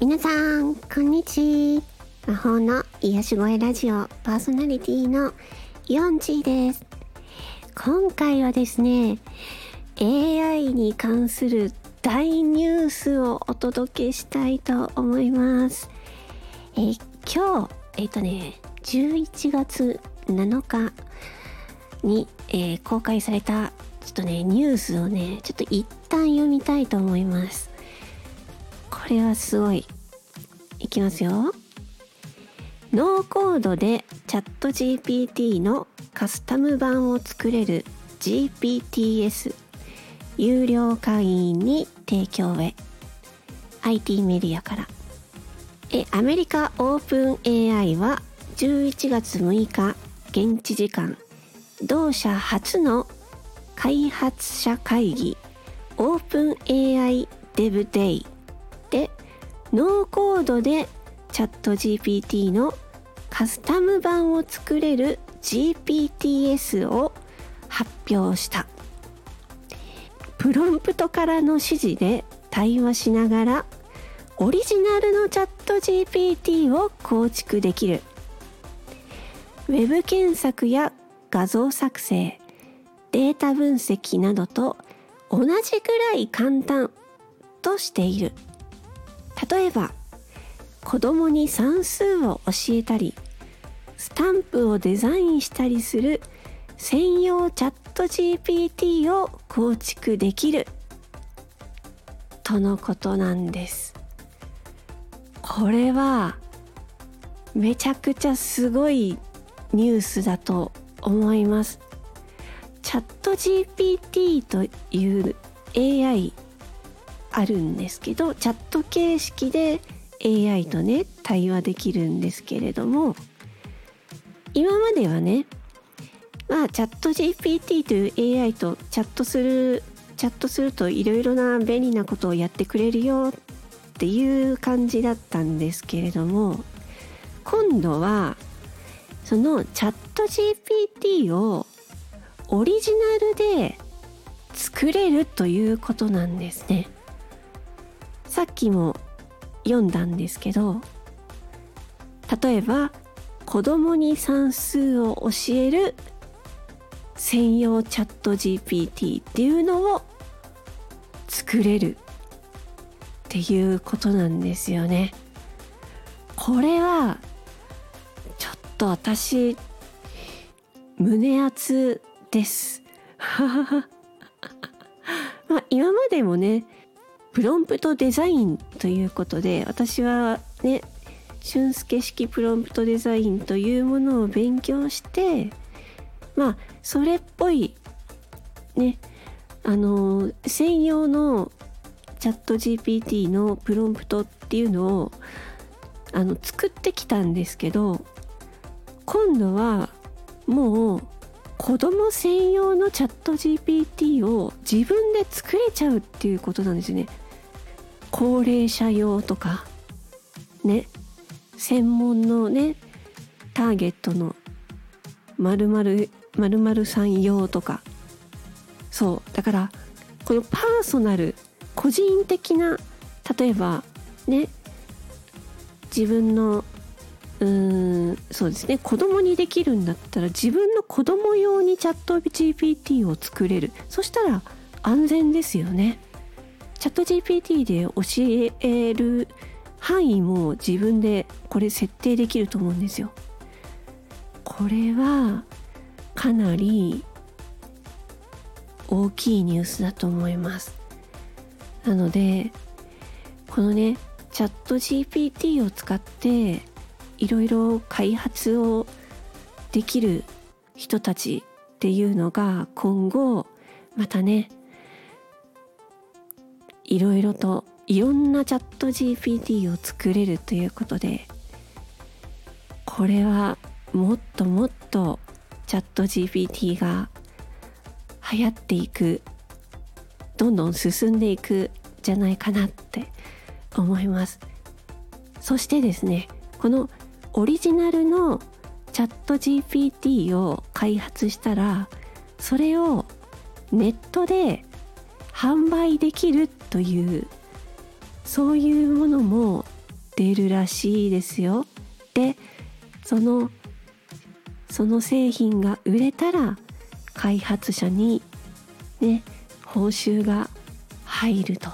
皆さんこんにちは。魔法の癒し声ラジオパーソナリティのヨンチーです。今回はですね AI に関する大ニュースをお届けしたいと思います。え今日えっ、とね11月7日に、えー、公開されたちょっとねニュースをねちょっと一旦読みたいと思います。これはすごい。いきますよ。ノーコードでチャット GPT のカスタム版を作れる GPTS 有料会員に提供へ。IT メディアから。えアメリカオープン AI は11月6日現地時間。同社初の開発者会議オープン AI Dev Day ノーコードでチャット GPT のカスタム版を作れる GPTS を発表した。プロンプトからの指示で対話しながらオリジナルのチャット GPT を構築できる。ウェブ検索や画像作成データ分析などと同じくらい簡単としている。例えば子供に算数を教えたりスタンプをデザインしたりする専用チャット GPT を構築できる。とのことなんです。これはめちゃくちゃすごいニュースだと思います。チャット GPT という AI あるんですけどチャット形式で AI とね対話できるんですけれども今まではねまあチャット GPT という AI とチャットするチャットするといろいろな便利なことをやってくれるよっていう感じだったんですけれども今度はそのチャット GPT をオリジナルで作れるということなんですね。さっきも読んだんですけど例えば子供に算数を教える専用チャット GPT っていうのを作れるっていうことなんですよね。これはちょっと私胸熱です。まあ今までもねプロンプトデザインということで私はね俊介式プロンプトデザインというものを勉強してまあそれっぽいねあの専用のチャット GPT のプロンプトっていうのをあの作ってきたんですけど今度はもう子供専用のチャット GPT を自分で作れちゃうっていうことなんですよね。高齢者用とかね専門のねターゲットの〇〇〇〇さん用とかそうだからこのパーソナル個人的な例えばね自分のうーんそうですね子供にできるんだったら自分の子供用にチャット GPT を作れるそしたら安全ですよね。チャット GPT で教える範囲も自分でこれ設定できると思うんですよ。これはかなり大きいニュースだと思います。なのでこのねチャット GPT を使っていろいろ開発をできる人たちっていうのが今後またねいろいろといろんなチャット GPT を作れるということでこれはもっともっとチャット GPT が流行っていくどんどん進んでいくじゃないかなって思います。そしてですねこのオリジナルのチャット GPT を開発したらそれをネットで販売できるっというそういうものも出るらしいですよ。でそのその製品が売れたら開発者にね報酬が入ると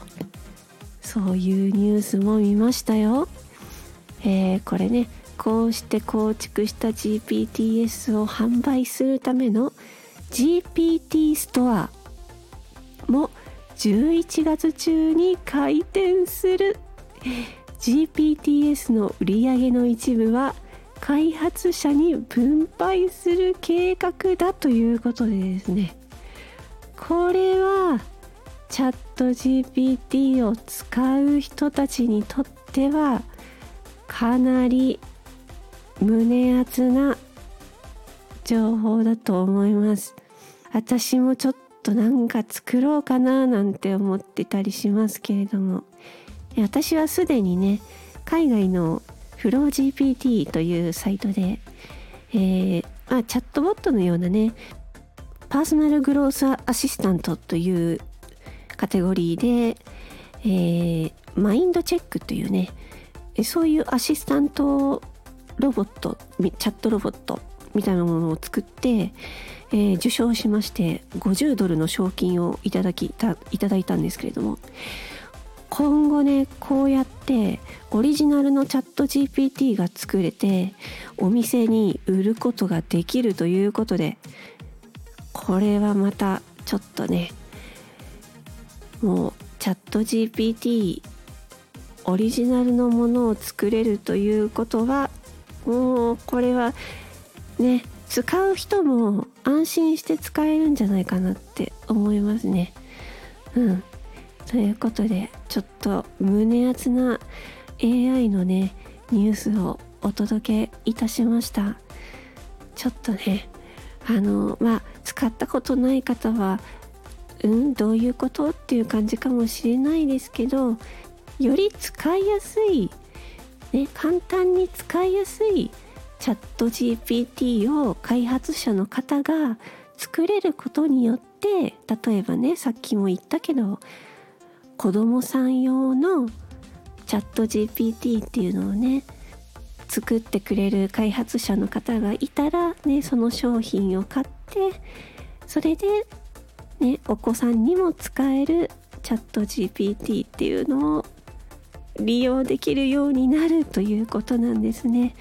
そういうニュースも見ましたよ。えー、これねこうして構築した GPTS を販売するための GPT ストアも11月中に開店する。GPTS の売り上げの一部は開発者に分配する計画だということでですね。これはチャット GPT を使う人たちにとってはかなり胸熱な情報だと思います。私もちょっとなんか作ろうかななんて思ってたりしますけれども。私はすでにね海外のフロー GPT というサイトで、えーまあ、チャットボットのようなねパーソナルグロースアシスタントというカテゴリーで、えー、マインドチェックというねそういうアシスタントロボットチャットロボットみたいなものを作って、えー、受賞しまして50ドルの賞金をいただきたいただいたんですけれども今後ねこうやってオリジナルのチャット GPT が作れてお店に売ることができるということでこれはまたちょっとねもうチャット GPT オリジナルのものを作れるということはもうこれはね使う人も安心して使えるんじゃないかなって思いますね。うん。ということでちょっと胸熱な AI のねニュースをお届けいたしました。ちょっとねあのまあ使ったことない方はうんどういうことっていう感じかもしれないですけどより使いやすい、ね、簡単に使いやすいチャット GPT を開発者の方が作れることによって例えばねさっきも言ったけど子供さん用のチャット GPT っていうのをね作ってくれる開発者の方がいたらねその商品を買ってそれでねお子さんにも使えるチャット GPT っていうのを利用できるようになるということなんですね。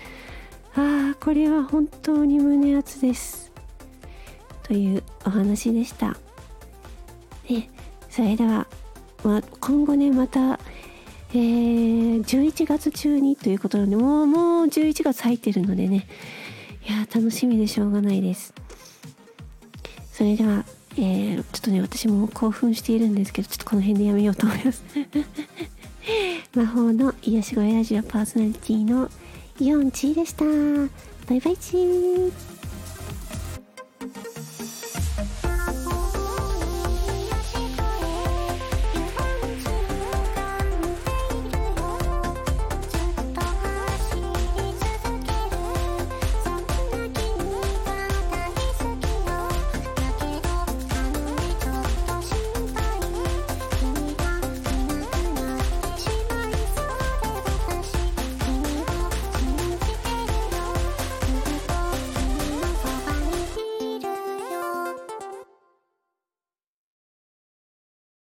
ああこれは本当に胸熱です。というお話でした。ね、それでは、まあ、今後ねまた、えー、11月中にということなのでもうもう11月入ってるのでねいや楽しみでしょうがないです。それでは、えー、ちょっとね私も興奮しているんですけどちょっとこの辺でやめようと思います。魔法の癒し声ラジオパーソナリティのイオンチーでした。バイバイチー